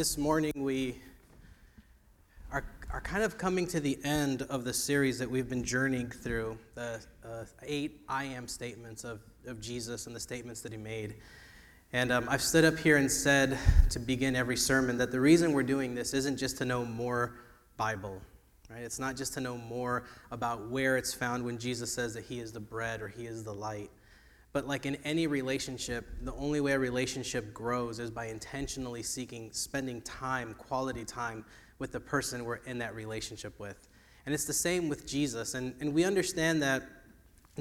this morning we are, are kind of coming to the end of the series that we've been journeying through the uh, eight I am statements of, of Jesus and the statements that he made. And um, I've stood up here and said to begin every sermon that the reason we're doing this isn't just to know more Bible, right? It's not just to know more about where it's found when Jesus says that he is the bread or he is the light. But like in any relationship, the only way a relationship grows is by intentionally seeking, spending time, quality time with the person we're in that relationship with. And it's the same with Jesus. And, and we understand that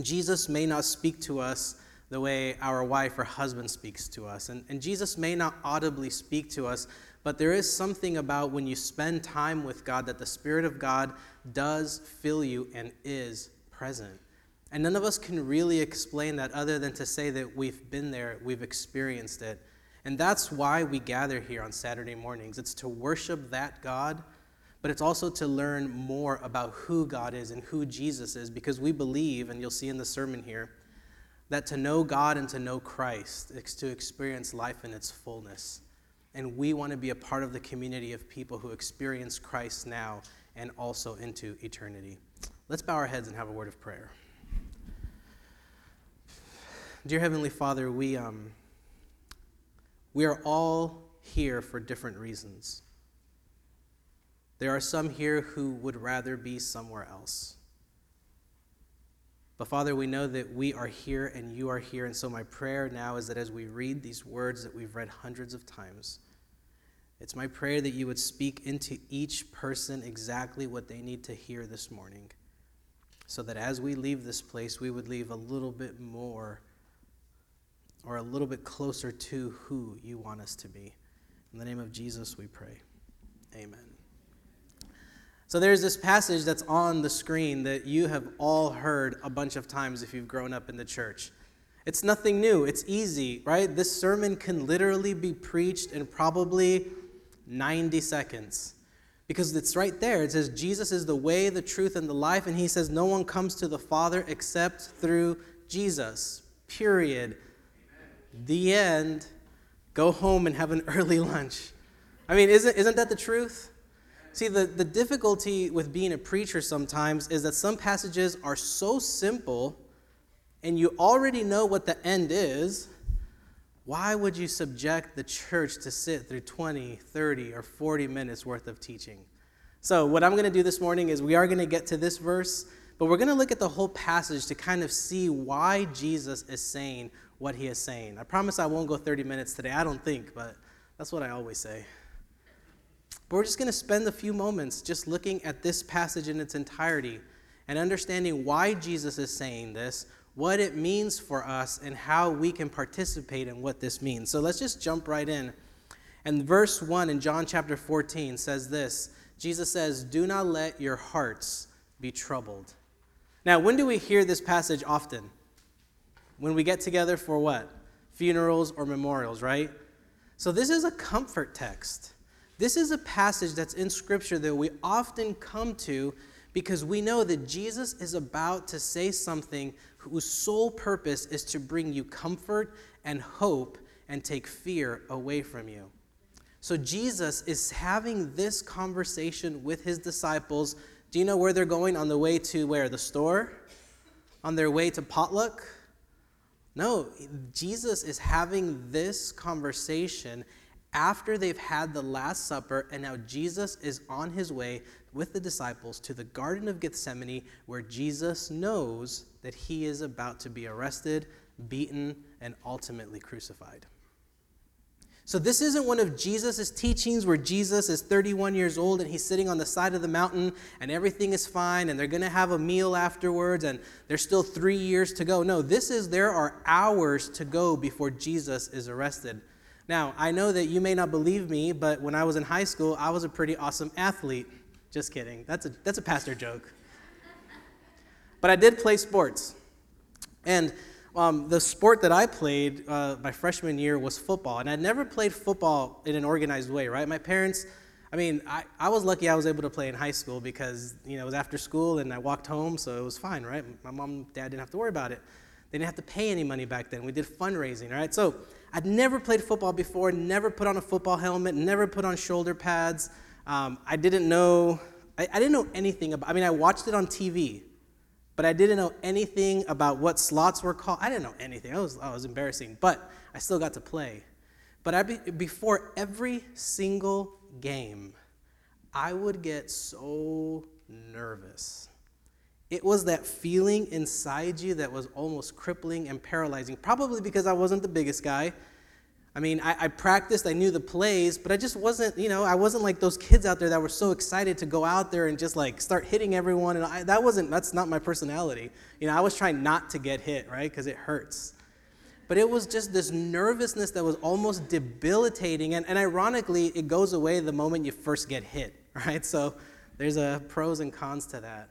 Jesus may not speak to us the way our wife or husband speaks to us. And, and Jesus may not audibly speak to us, but there is something about when you spend time with God that the Spirit of God does fill you and is present. And none of us can really explain that other than to say that we've been there, we've experienced it. And that's why we gather here on Saturday mornings. It's to worship that God, but it's also to learn more about who God is and who Jesus is, because we believe, and you'll see in the sermon here, that to know God and to know Christ is to experience life in its fullness. And we want to be a part of the community of people who experience Christ now and also into eternity. Let's bow our heads and have a word of prayer. Dear Heavenly Father, we, um, we are all here for different reasons. There are some here who would rather be somewhere else. But Father, we know that we are here and you are here. And so my prayer now is that as we read these words that we've read hundreds of times, it's my prayer that you would speak into each person exactly what they need to hear this morning. So that as we leave this place, we would leave a little bit more or a little bit closer to who you want us to be. In the name of Jesus, we pray. Amen. So there's this passage that's on the screen that you have all heard a bunch of times if you've grown up in the church. It's nothing new, it's easy, right? This sermon can literally be preached in probably 90 seconds because it's right there. It says, Jesus is the way, the truth, and the life. And he says, No one comes to the Father except through Jesus. Period the end, go home and have an early lunch. I mean, isn't, isn't that the truth? See, the, the difficulty with being a preacher sometimes is that some passages are so simple and you already know what the end is. Why would you subject the church to sit through 20, 30, or 40 minutes worth of teaching? So, what I'm going to do this morning is we are going to get to this verse, but we're going to look at the whole passage to kind of see why Jesus is saying what he is saying. I promise I won't go 30 minutes today. I don't think, but that's what I always say. But we're just going to spend a few moments just looking at this passage in its entirety and understanding why Jesus is saying this, what it means for us, and how we can participate in what this means. So let's just jump right in. And verse 1 in John chapter 14 says this Jesus says, Do not let your hearts be troubled. Now, when do we hear this passage often? When we get together for what? Funerals or memorials, right? So this is a comfort text. This is a passage that's in Scripture that we often come to because we know that Jesus is about to say something whose sole purpose is to bring you comfort and hope and take fear away from you. So Jesus is having this conversation with his disciples. Do you know where they're going on the way to where? The store? On their way to potluck? No, Jesus is having this conversation after they've had the Last Supper, and now Jesus is on his way with the disciples to the Garden of Gethsemane, where Jesus knows that he is about to be arrested, beaten, and ultimately crucified. So, this isn't one of Jesus' teachings where Jesus is 31 years old and he's sitting on the side of the mountain and everything is fine and they're going to have a meal afterwards and there's still three years to go. No, this is there are hours to go before Jesus is arrested. Now, I know that you may not believe me, but when I was in high school, I was a pretty awesome athlete. Just kidding. That's a, that's a pastor joke. But I did play sports. And um, the sport that I played uh, my freshman year was football, and I'd never played football in an organized way, right? My parents, I mean, I, I was lucky I was able to play in high school because, you know, it was after school and I walked home, so it was fine, right? My mom and dad didn't have to worry about it. They didn't have to pay any money back then. We did fundraising, right? So I'd never played football before, never put on a football helmet, never put on shoulder pads. Um, I didn't know, I, I didn't know anything about, I mean, I watched it on TV, but I didn't know anything about what slots were called. I didn't know anything. I was, I was embarrassing, but I still got to play. But I be, before every single game, I would get so nervous. It was that feeling inside you that was almost crippling and paralyzing, probably because I wasn't the biggest guy. I mean, I, I, practiced, I knew the plays, but I just wasn't, you know, I wasn't like those kids out there that were so excited to go out there and just like start hitting everyone. And I, that wasn't, that's not my personality. You know, I was trying not to get hit, right? Because it hurts. But it was just this nervousness that was almost debilitating. And, and ironically, it goes away the moment you first get hit, right? So there's a pros and cons to that.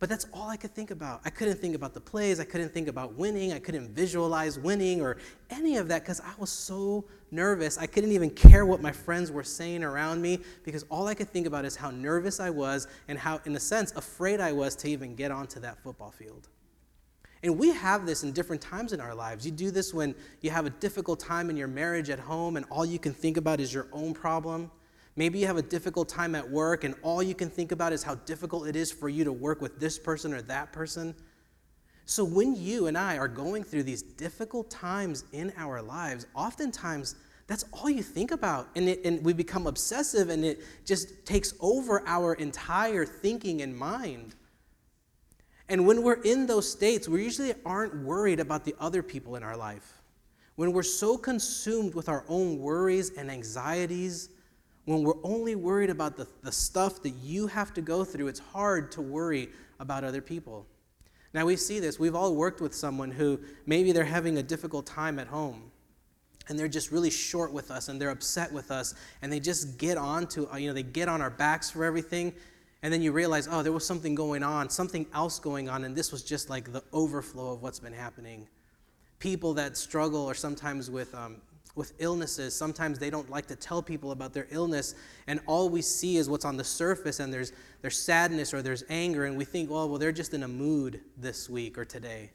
But that's all I could think about. I couldn't think about the plays. I couldn't think about winning. I couldn't visualize winning or any of that because I was so nervous. I couldn't even care what my friends were saying around me because all I could think about is how nervous I was and how, in a sense, afraid I was to even get onto that football field. And we have this in different times in our lives. You do this when you have a difficult time in your marriage at home and all you can think about is your own problem. Maybe you have a difficult time at work and all you can think about is how difficult it is for you to work with this person or that person. So, when you and I are going through these difficult times in our lives, oftentimes that's all you think about. And, it, and we become obsessive and it just takes over our entire thinking and mind. And when we're in those states, we usually aren't worried about the other people in our life. When we're so consumed with our own worries and anxieties, when we're only worried about the, the stuff that you have to go through, it's hard to worry about other people. Now, we see this. We've all worked with someone who maybe they're having a difficult time at home and they're just really short with us and they're upset with us and they just get on to, uh, you know, they get on our backs for everything. And then you realize, oh, there was something going on, something else going on, and this was just like the overflow of what's been happening. People that struggle or sometimes with um, with illnesses, sometimes they don't like to tell people about their illness, and all we see is what's on the surface, and there's, there's sadness or there's anger, and we think, well, well, they're just in a mood this week or today.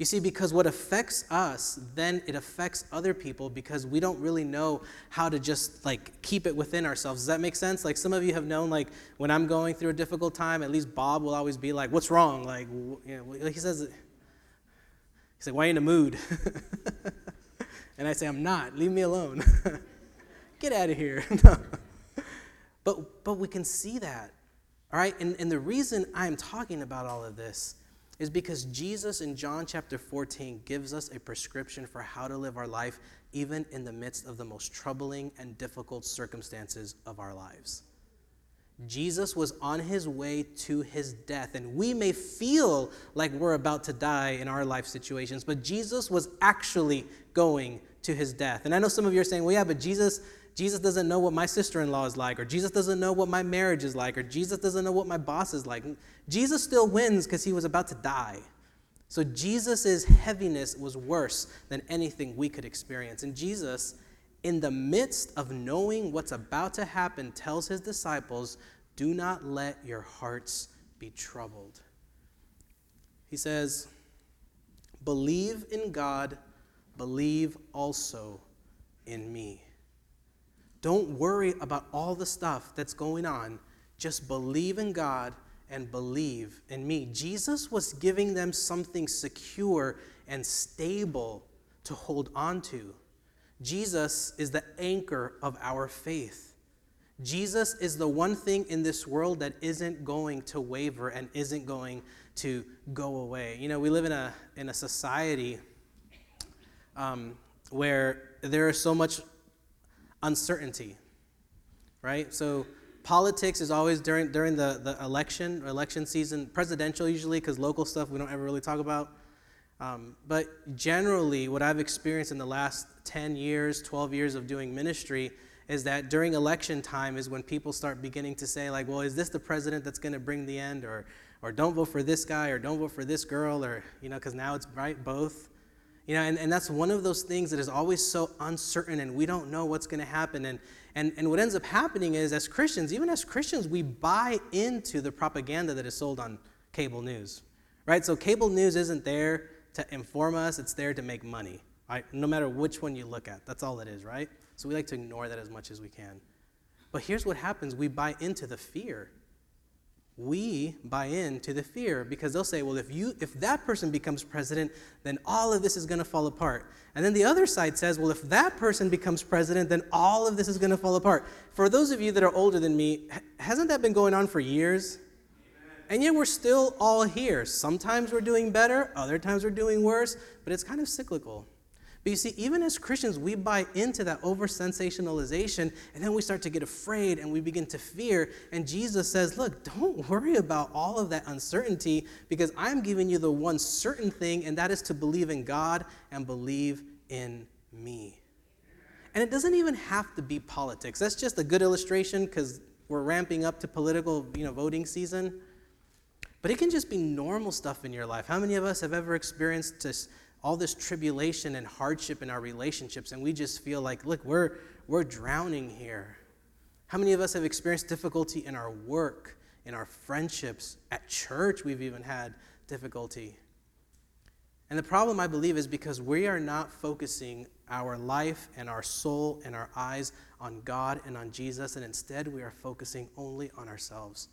You see, because what affects us, then it affects other people because we don't really know how to just like keep it within ourselves. Does that make sense? Like some of you have known, like when I'm going through a difficult time, at least Bob will always be like, "What's wrong?" Like, you know, he says, he's like, "Why in a mood?" And I say, I'm not. Leave me alone. Get out of here. But, but we can see that. All right? And, and the reason I'm talking about all of this is because Jesus in John chapter 14 gives us a prescription for how to live our life even in the midst of the most troubling and difficult circumstances of our lives. Jesus was on his way to his death, and we may feel like we're about to die in our life situations, but Jesus was actually going to his death. And I know some of you are saying, well, yeah, but Jesus, Jesus doesn't know what my sister-in-law is like, or Jesus doesn't know what my marriage is like, or Jesus doesn't know what my boss is like. Jesus still wins because he was about to die. So Jesus' heaviness was worse than anything we could experience. And Jesus, in the midst of knowing what's about to happen, tells his disciples, do not let your hearts be troubled. He says, believe in God believe also in me. Don't worry about all the stuff that's going on. Just believe in God and believe in me. Jesus was giving them something secure and stable to hold on to. Jesus is the anchor of our faith. Jesus is the one thing in this world that isn't going to waver and isn't going to go away. You know, we live in a, in a society um, where there is so much uncertainty, right? So politics is always during during the, the election election season, presidential usually, because local stuff we don't ever really talk about. Um, but generally, what I've experienced in the last 10 years, 12 years of doing ministry is that during election time is when people start beginning to say, like, well, is this the president that's going to bring the end? Or, or don't vote for this guy, or don't vote for this girl, or, you know, because now it's right, both. You know, and, and that's one of those things that is always so uncertain and we don't know what's going to happen. And, and, and what ends up happening is, as Christians, even as Christians, we buy into the propaganda that is sold on cable news, right? So cable news isn't there to inform us, it's there to make money I, no matter which one you look at. That's all it is, right? So we like to ignore that as much as we can. But here's what happens we buy into the fear. We buy into the fear because they'll say, well, if, you, if that person becomes president, then all of this is going to fall apart. And then the other side says, well, if that person becomes president, then all of this is going to fall apart. For those of you that are older than me, hasn't that been going on for years? And yet we're still all here. Sometimes we're doing better, other times we're doing worse, but it's kind of cyclical. But you see, even as Christians, we buy into that over sensationalization, and then we start to get afraid and we begin to fear. And Jesus says, Look, don't worry about all of that uncertainty because I'm giving you the one certain thing, and that is to believe in God and believe in me. And it doesn't even have to be politics. That's just a good illustration because we're ramping up to political you know, voting season. But it can just be normal stuff in your life. How many of us have ever experienced this, all this tribulation and hardship in our relationships, and we just feel like, look, we're, we're drowning here? How many of us have experienced difficulty in our work, in our friendships? At church, we've even had difficulty. And the problem, I believe, is because we are not focusing our life and our soul and our eyes on God and on Jesus, and instead we are focusing only on ourselves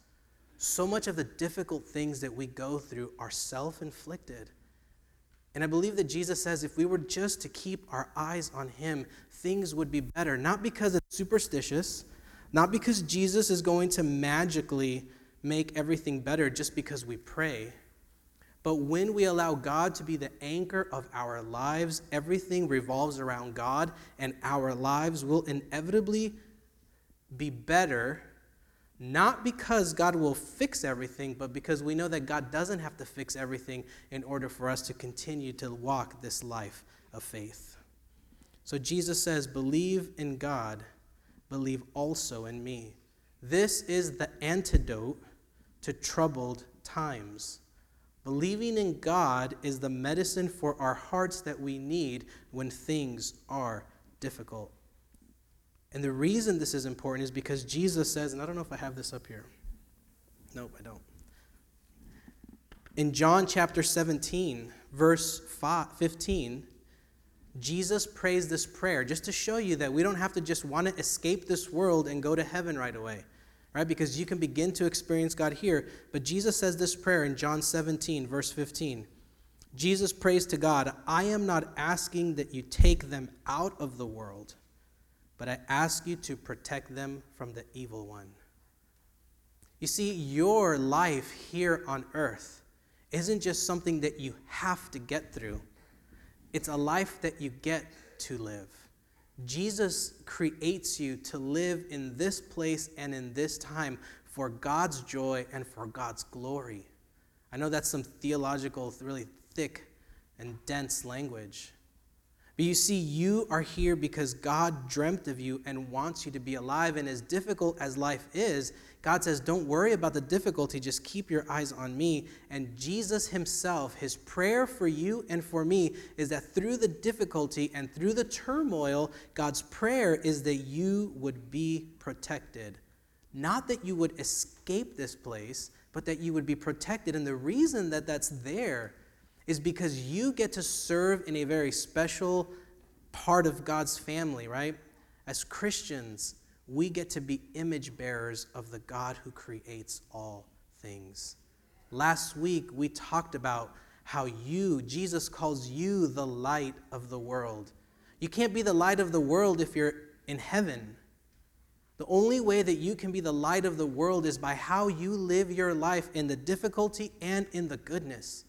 so much of the difficult things that we go through are self inflicted. And I believe that Jesus says if we were just to keep our eyes on Him, things would be better. Not because it's superstitious, not because Jesus is going to magically make everything better just because we pray. But when we allow God to be the anchor of our lives, everything revolves around God, and our lives will inevitably be better not because God will fix everything, but because we know that God doesn't have to fix everything in order for us to continue to walk this life of faith. So Jesus says, Believe in God, believe also in me. This is the antidote to troubled times. Believing in God is the medicine for our hearts that we need when things are difficult. And the reason this is important is because Jesus says, and I don't know if I have this up here. Nope, I don't. In John chapter 17, verse 15, Jesus prays this prayer just to show you that we don't have to just want to escape this world and go to heaven right away, right? Because you can begin to experience God here. But Jesus says this prayer in John 17, verse 15. Jesus prays to God, I am not asking that you take them out of the world but I ask you to protect them from the evil one. You see, your life here on earth isn't just something that you have to get through, it's a life that you get to live. Jesus creates you to live in this place and in this time for God's joy and for God's glory. I know that's some theological, really thick and dense language. But you see, you are here because God dreamt of you and wants you to be alive. And as difficult as life is, God says, Don't worry about the difficulty, just keep your eyes on me. And Jesus Himself, His prayer for you and for me is that through the difficulty and through the turmoil, God's prayer is that you would be protected. Not that you would escape this place, but that you would be protected. And the reason that that's there is because you get to serve in a very special part of God's family, right? As Christians, we get to be image bearers of the God who creates all things. Last week, we talked about how you, Jesus calls you the light of the world. You can't be the light of the world if you're in heaven. The only way that you can be the light of the world is by how you live your life in the difficulty and in the goodness.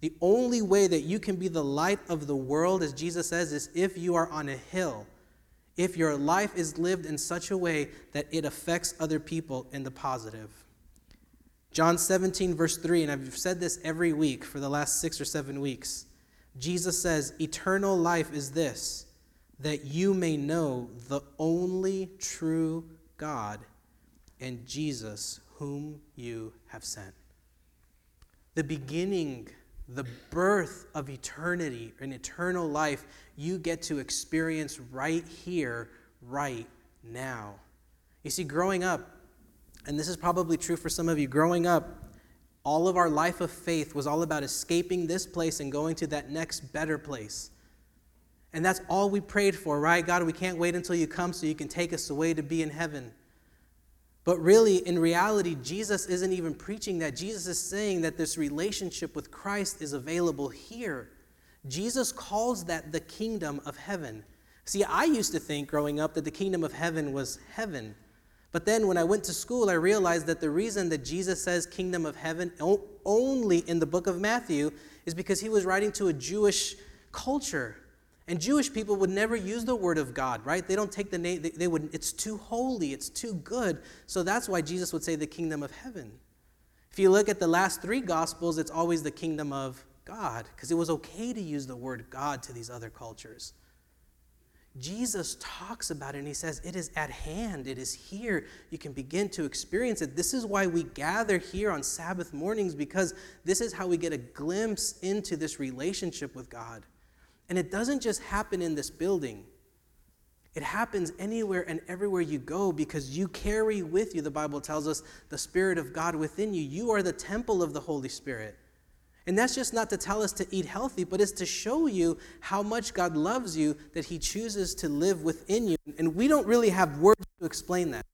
The only way that you can be the light of the world, as Jesus says, is if you are on a hill. If your life is lived in such a way that it affects other people in the positive. John 17, verse 3, and I've said this every week for the last six or seven weeks. Jesus says, Eternal life is this, that you may know the only true God and Jesus whom you have sent. The beginning the birth of eternity, an eternal life, you get to experience right here, right now. You see, growing up, and this is probably true for some of you, growing up, all of our life of faith was all about escaping this place and going to that next better place. And that's all we prayed for, right? God, we can't wait until you come so you can take us away to be in heaven. But really, in reality, Jesus isn't even preaching that. Jesus is saying that this relationship with Christ is available here. Jesus calls that the kingdom of heaven. See, I used to think growing up that the kingdom of heaven was heaven. But then when I went to school, I realized that the reason that Jesus says kingdom of heaven only in the book of Matthew is because he was writing to a Jewish culture. And Jewish people would never use the word of God, right? They don't take the name, they, they would, it's too holy, it's too good. So that's why Jesus would say the kingdom of heaven. If you look at the last three gospels, it's always the kingdom of God, because it was okay to use the word God to these other cultures. Jesus talks about it and he says, It is at hand, it is here. You can begin to experience it. This is why we gather here on Sabbath mornings, because this is how we get a glimpse into this relationship with God. And it doesn't just happen in this building, it happens anywhere and everywhere you go because you carry with you, the Bible tells us, the Spirit of God within you. You are the temple of the Holy Spirit. And that's just not to tell us to eat healthy, but it's to show you how much God loves you that He chooses to live within you. And we don't really have words to explain that.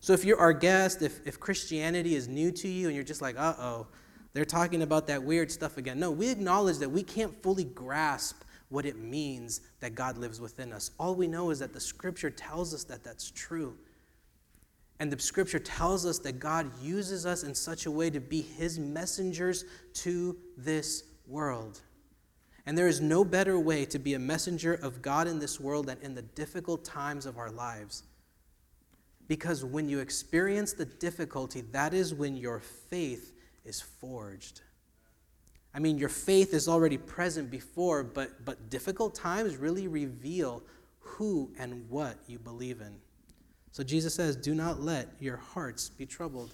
So if you're our guest, if, if Christianity is new to you and you're just like, uh oh, they're talking about that weird stuff again. No, we acknowledge that we can't fully grasp what it means that God lives within us. All we know is that the scripture tells us that that's true. And the scripture tells us that God uses us in such a way to be his messengers to this world. And there is no better way to be a messenger of God in this world than in the difficult times of our lives. Because when you experience the difficulty, that is when your faith is forged. I mean, your faith is already present before, but, but difficult times really reveal who and what you believe in. So Jesus says, Do not let your hearts be troubled.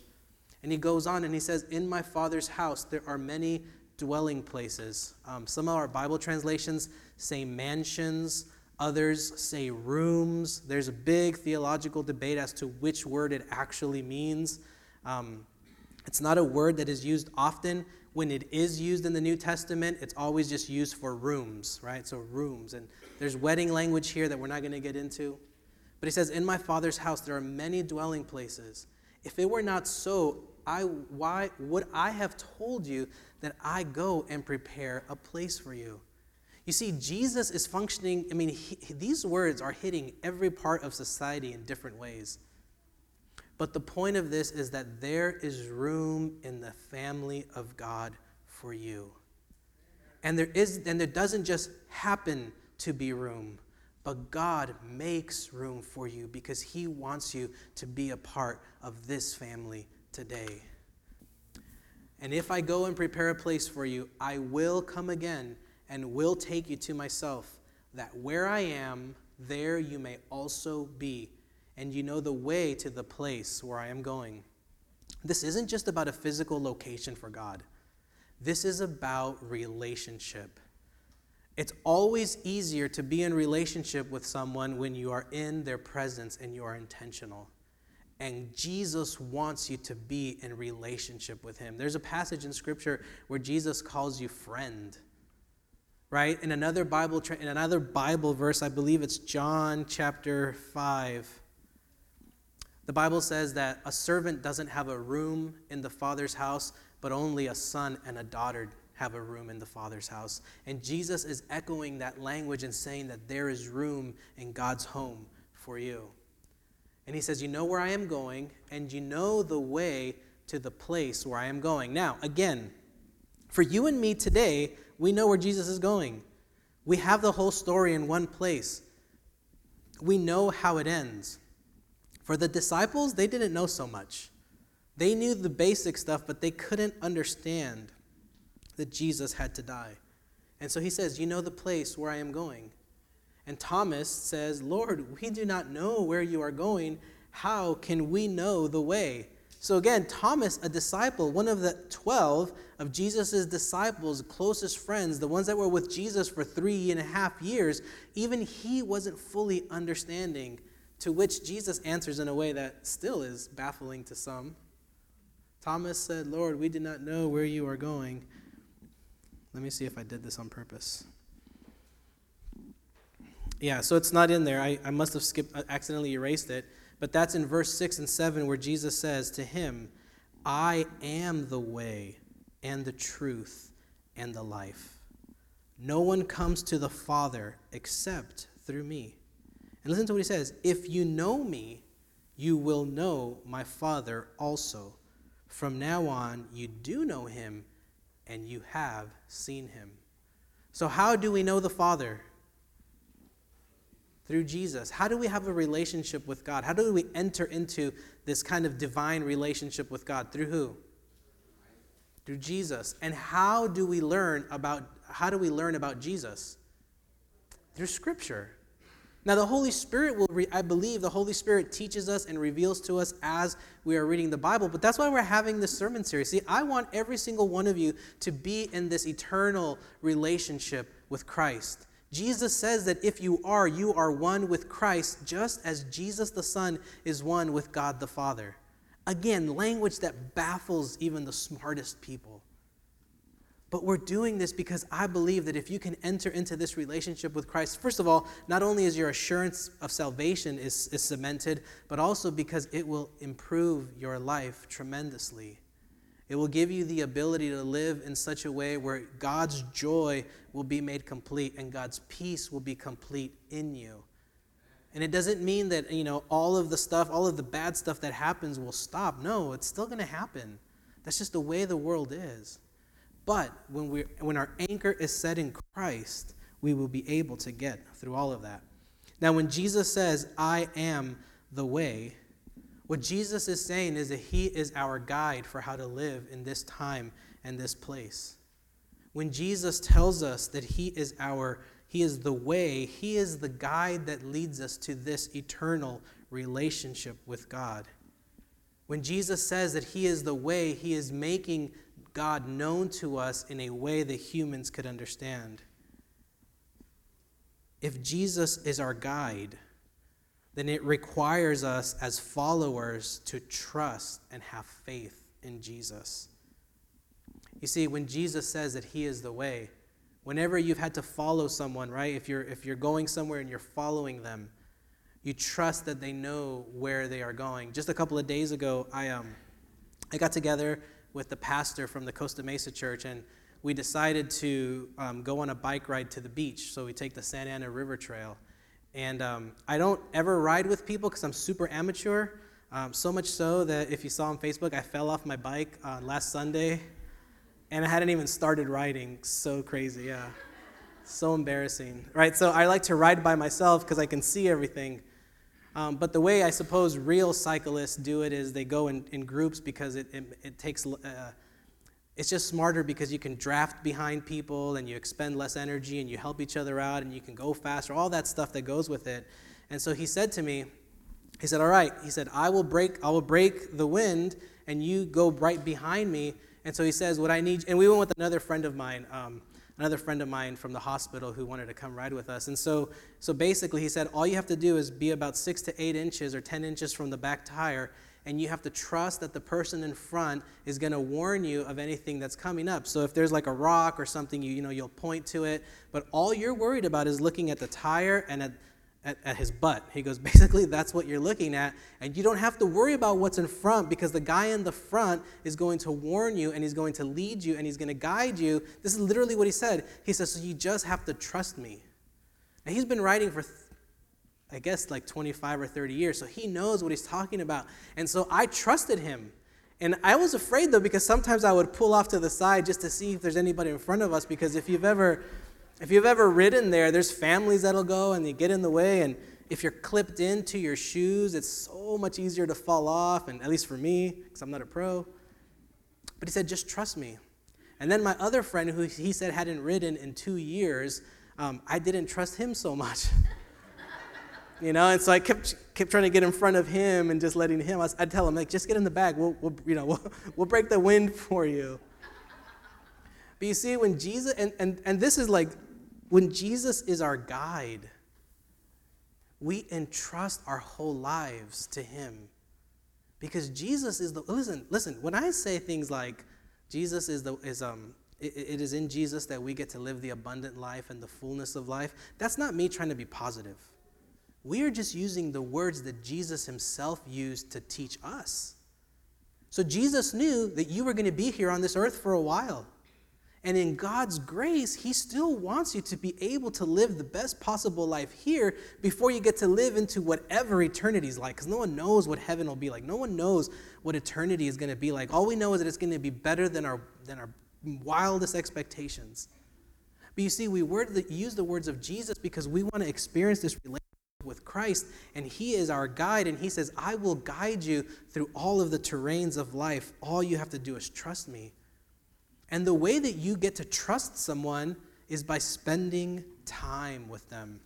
And he goes on and he says, In my Father's house there are many dwelling places. Um, some of our Bible translations say mansions, others say rooms. There's a big theological debate as to which word it actually means. Um, it's not a word that is used often. When it is used in the New Testament, it's always just used for rooms, right? So, rooms. And there's wedding language here that we're not going to get into. But he says, In my Father's house there are many dwelling places. If it were not so, I, why would I have told you that I go and prepare a place for you? You see, Jesus is functioning, I mean, he, these words are hitting every part of society in different ways. But the point of this is that there is room in the family of God for you. And there is and there doesn't just happen to be room. But God makes room for you because He wants you to be a part of this family today. And if I go and prepare a place for you, I will come again and will take you to myself, that where I am, there you may also be. And you know the way to the place where I am going. This isn't just about a physical location for God, this is about relationship. It's always easier to be in relationship with someone when you are in their presence and you are intentional. And Jesus wants you to be in relationship with him. There's a passage in scripture where Jesus calls you friend. Right? In another Bible in another Bible verse, I believe it's John chapter 5. The Bible says that a servant doesn't have a room in the father's house, but only a son and a daughter have a room in the Father's house. And Jesus is echoing that language and saying that there is room in God's home for you. And he says, You know where I am going, and you know the way to the place where I am going. Now, again, for you and me today, we know where Jesus is going. We have the whole story in one place. We know how it ends. For the disciples, they didn't know so much. They knew the basic stuff, but they couldn't understand that Jesus had to die. And so he says, You know the place where I am going. And Thomas says, Lord, we do not know where you are going. How can we know the way? So again, Thomas, a disciple, one of the 12 of Jesus' disciples, closest friends, the ones that were with Jesus for three and a half years, even he wasn't fully understanding, to which Jesus answers in a way that still is baffling to some. Thomas said, Lord, we did not know where you are going. Let me see if I did this on purpose. Yeah, so it's not in there. I, I must have skipped, uh, accidentally erased it. But that's in verse 6 and 7 where Jesus says to him, I am the way and the truth and the life. No one comes to the Father except through me. And listen to what he says If you know me, you will know my Father also. From now on, you do know him, and you have seen him. So, how do we know the Father? Through Jesus. How do we have a relationship with God? How do we enter into this kind of divine relationship with God? Through who? Through Jesus. And how do we learn about how do we learn about Jesus? Through scripture. Now, the Holy Spirit will, re- I believe, the Holy Spirit teaches us and reveals to us as we are reading the Bible. But that's why we're having this sermon series. See, I want every single one of you to be in this eternal relationship with Christ. Jesus says that if you are, you are one with Christ, just as Jesus the Son is one with God the Father. Again, language that baffles even the smartest people. But we're doing this because I believe that if you can enter into this relationship with Christ, first of all, not only is your assurance of salvation is, is cemented, but also because it will improve your life tremendously. It will give you the ability to live in such a way where God's joy will be made complete and God's peace will be complete in you. And it doesn't mean that, you know, all of the stuff, all of the bad stuff that happens will stop. No, it's still going to happen. That's just the way the world is. But when, we when our anchor is set in Christ, we will be able to get through all of that. Now, when Jesus says, I am the way, what Jesus is saying is that He is our guide for how to live in this time and this place. When Jesus tells us that He is our He is the way, He is the guide that leads us to this eternal relationship with God. When Jesus says that He is the way, He is making God known to us in a way that humans could understand. If Jesus is our guide, then it requires us as followers to trust and have faith in Jesus. You see, when Jesus says that He is the way, whenever you've had to follow someone, right? If you're, if you're going somewhere and you're following them, you trust that they know where they are going. Just a couple of days ago, I, um, I got together with the pastor from the Costa Mesa Church, and we decided to um, go on a bike ride to the beach. So we take the Santa Ana River Trail. And um, I don't ever ride with people because I'm super amateur. Um, so much so that if you saw on Facebook, I fell off my bike uh, last Sunday and I hadn't even started riding. So crazy, yeah. So embarrassing, right? So I like to ride by myself because I can see everything. Um, but the way I suppose real cyclists do it is they go in, in groups because it, it, it takes, uh, it's just smarter because you can draft behind people and you expend less energy and you help each other out and you can go faster, all that stuff that goes with it. And so he said to me, he said, All right, he said, I will break, I will break the wind and you go right behind me. And so he says, What I need, and we went with another friend of mine. Um, another friend of mine from the hospital who wanted to come ride with us. And so, so basically, he said, all you have to do is be about six to eight inches or 10 inches from the back tire, and you have to trust that the person in front is going to warn you of anything that's coming up. So if there's like a rock or something, you, you know, you'll point to it. But all you're worried about is looking at the tire and at at, at, his butt. He goes, basically, that's what you're looking at. And you don't have to worry about what's in front because the guy in the front is going to warn you and he's going to lead you and he's going to guide you. This is literally what he said. He says, so you just have to trust me. And he's been writing for, I guess, like 25 or 30 years. So he knows what he's talking about. And so I trusted him. And I was afraid though because sometimes I would pull off to the side just to see if there's anybody in front of us because if you've ever if you've ever ridden there, there's families that'll go and they get in the way. And if you're clipped into your shoes, it's so much easier to fall off. And at least for me, because I'm not a pro. But he said, just trust me. And then my other friend, who he said hadn't ridden in two years, um, I didn't trust him so much. you know, and so I kept, kept trying to get in front of him and just letting him. I'd tell him, like, just get in the back. We'll, we'll you know, we'll, we'll break the wind for you. But you see, when Jesus, and, and, and this is like when Jesus is our guide, we entrust our whole lives to him. Because Jesus is the listen, listen, when I say things like Jesus is the is um it is in Jesus that we get to live the abundant life and the fullness of life. That's not me trying to be positive. We are just using the words that Jesus himself used to teach us. So Jesus knew that you were going to be here on this earth for a while. And in God's grace, He still wants you to be able to live the best possible life here before you get to live into whatever eternity is like. Because no one knows what heaven will be like. No one knows what eternity is going to be like. All we know is that it's going to be better than our, than our wildest expectations. But you see, we word, use the words of Jesus because we want to experience this relationship with Christ, and He is our guide, and He says, I will guide you through all of the terrains of life. All you have to do is trust me. And the way that you get to trust someone is by spending time with them.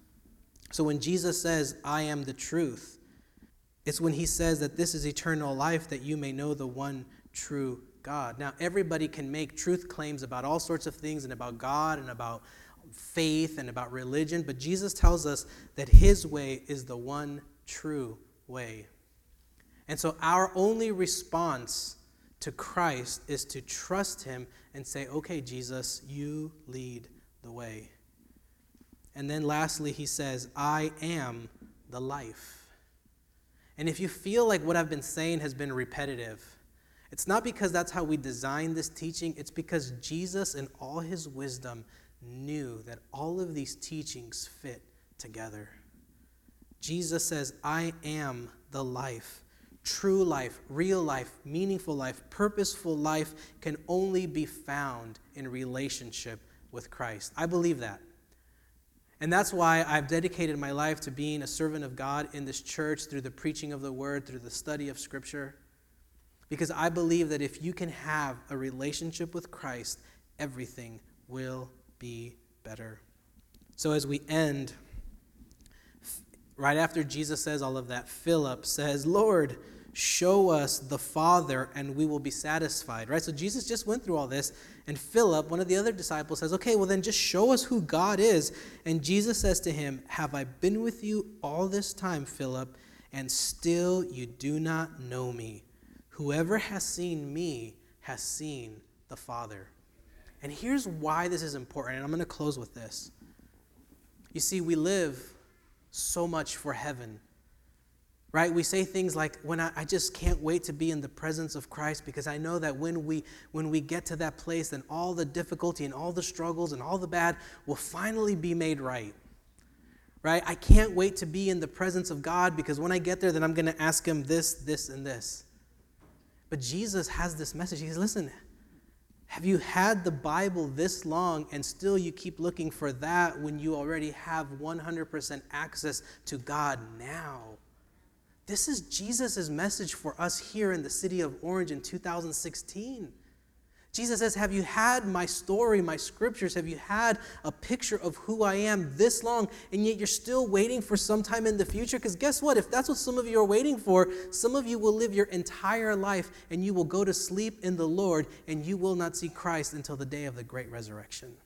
So when Jesus says, I am the truth, it's when he says that this is eternal life that you may know the one true God. Now, everybody can make truth claims about all sorts of things and about God and about faith and about religion, but Jesus tells us that his way is the one true way. And so, our only response to Christ is to trust him and say, okay, Jesus, you lead the way. And then lastly, he says, I am the life. And if you feel like what I've been saying has been repetitive, it's not because that's how we designed this teaching, it's because Jesus, in all his wisdom, knew that all of these teachings fit together. Jesus says, I am the life. True life, real life, meaningful life, purposeful life can only be found in relationship with Christ. I believe that. And that's why I've dedicated my life to being a servant of God in this church through the preaching of the word, through the study of Scripture. Because I believe that if you can have a relationship with Christ, everything will be better. So as we end, right after Jesus says all of that, Philip says, Lord, show us the Father and we will be satisfied, right? So Jesus just went through all this, and Philip, one of the other disciples, says, Okay, well then just show us who God is. And Jesus says to him, Have I been with you all this time, Philip, and still you do not know me? Whoever has seen me has seen the Father. And here's why this is important, and I'm going to close with this. You see, we live so much for heaven. Right? We say things like, when I, I, just can't wait to be in the presence of Christ because I know that when we when we get to that place, then all the difficulty and all the struggles and all the bad will finally be made right. Right? I can't wait to be in the presence of God because when I get there, then I'm gonna ask him this, this, and this. But Jesus has this message. He says, listen, have you had the Bible this long and still you keep looking for that when you already have 100% access to God now? This is Jesus' message for us here in the city of Orange in 2016. Jesus says, Have you had my story, my scriptures? Have you had a picture of who I am this long, and yet you're still waiting for some time in the future? Because guess what? If that's what some of you are waiting for, some of you will live your entire life and you will go to sleep in the Lord and you will not see Christ until the day of the great resurrection.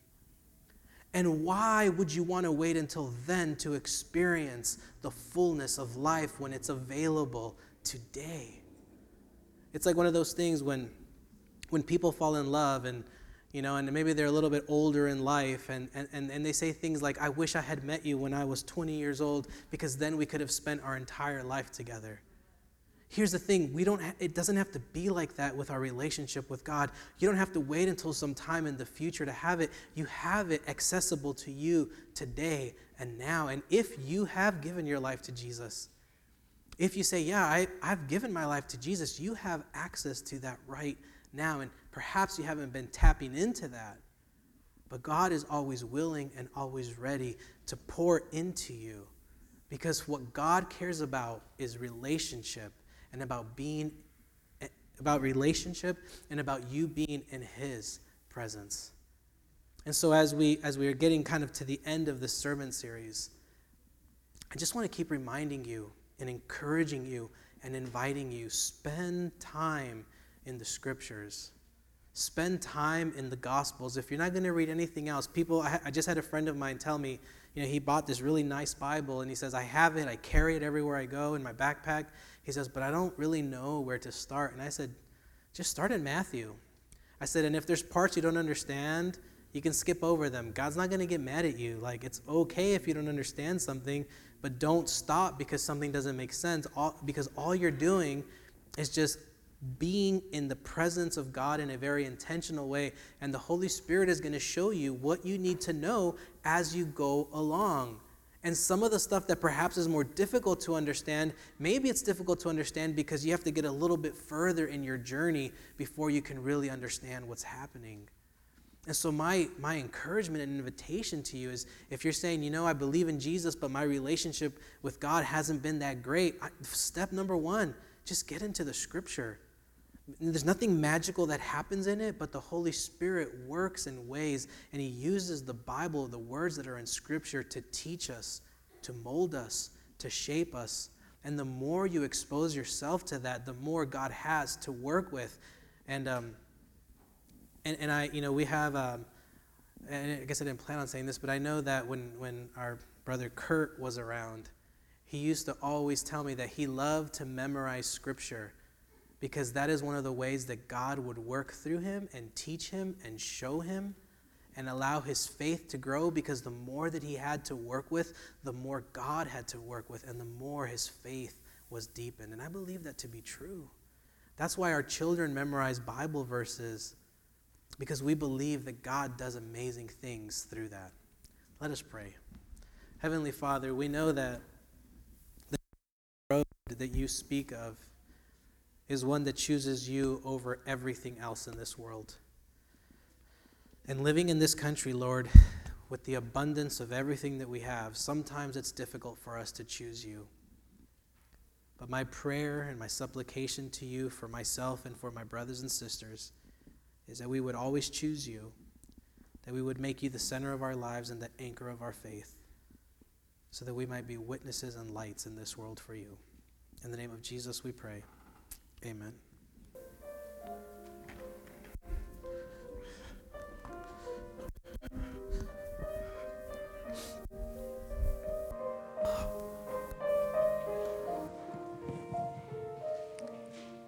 And why would you want to wait until then to experience the fullness of life when it's available today? It's like one of those things when when people fall in love and you know and maybe they're a little bit older in life and, and, and they say things like i wish i had met you when i was 20 years old because then we could have spent our entire life together here's the thing we don't ha- it doesn't have to be like that with our relationship with god you don't have to wait until some time in the future to have it you have it accessible to you today and now and if you have given your life to jesus if you say yeah I, i've given my life to jesus you have access to that right now. And perhaps you haven't been tapping into that. But God is always willing and always ready to pour into you because what God cares about is relationship and about being about relationship and about you being in his presence. And so as we as we are getting kind of to the end of this sermon series, I just want to keep reminding you and encouraging you and inviting you spend time in the scriptures. Spend time in the Gospels. If you're not going to read anything else, people, I, I just had a friend of mine tell me, you know, he bought this really nice Bible and he says, I have it, I carry it everywhere I go in my backpack. He says, but I don't really know where to start. And I said, just start in Matthew. I said, and if there's parts you don't understand, you can skip over them. God's not going to get mad at you. Like, it's okay if you don't understand something, but don't stop because something doesn't make sense. All, because all you're doing is just being in the presence of God in a very intentional way. And the Holy Spirit is going to show you what you need to know as you go along. And some of the stuff that perhaps is more difficult to understand, maybe it's difficult to understand because you have to get a little bit further in your journey before you can really understand what's happening. And so, my, my encouragement and invitation to you is if you're saying, you know, I believe in Jesus, but my relationship with God hasn't been that great, step number one, just get into the scripture. There's nothing magical that happens in it, but the Holy Spirit works in ways, and He uses the Bible, the words that are in Scripture, to teach us, to mold us, to shape us. And the more you expose yourself to that, the more God has to work with. And um, and, and I, you know, we have, um, and I guess I didn't plan on saying this, but I know that when, when our brother Kurt was around, he used to always tell me that he loved to memorize scripture because that is one of the ways that God would work through him and teach him and show him and allow his faith to grow because the more that he had to work with, the more God had to work with, and the more his faith was deepened. And I believe that to be true. That's why our children memorize Bible verses because we believe that God does amazing things through that. Let us pray. Heavenly Father, we know that the road that you speak of is one that chooses you over everything else in this world. And living in this country, Lord, with the abundance of everything that we have, sometimes it's difficult for us to choose you. But my prayer and my supplication to you for myself and for my brothers and sisters is that we would always choose you, that we would make you the center of our lives and the anchor of our faith, so that we might be witnesses and lights in this world for you. In the name of Jesus, we pray. Amen.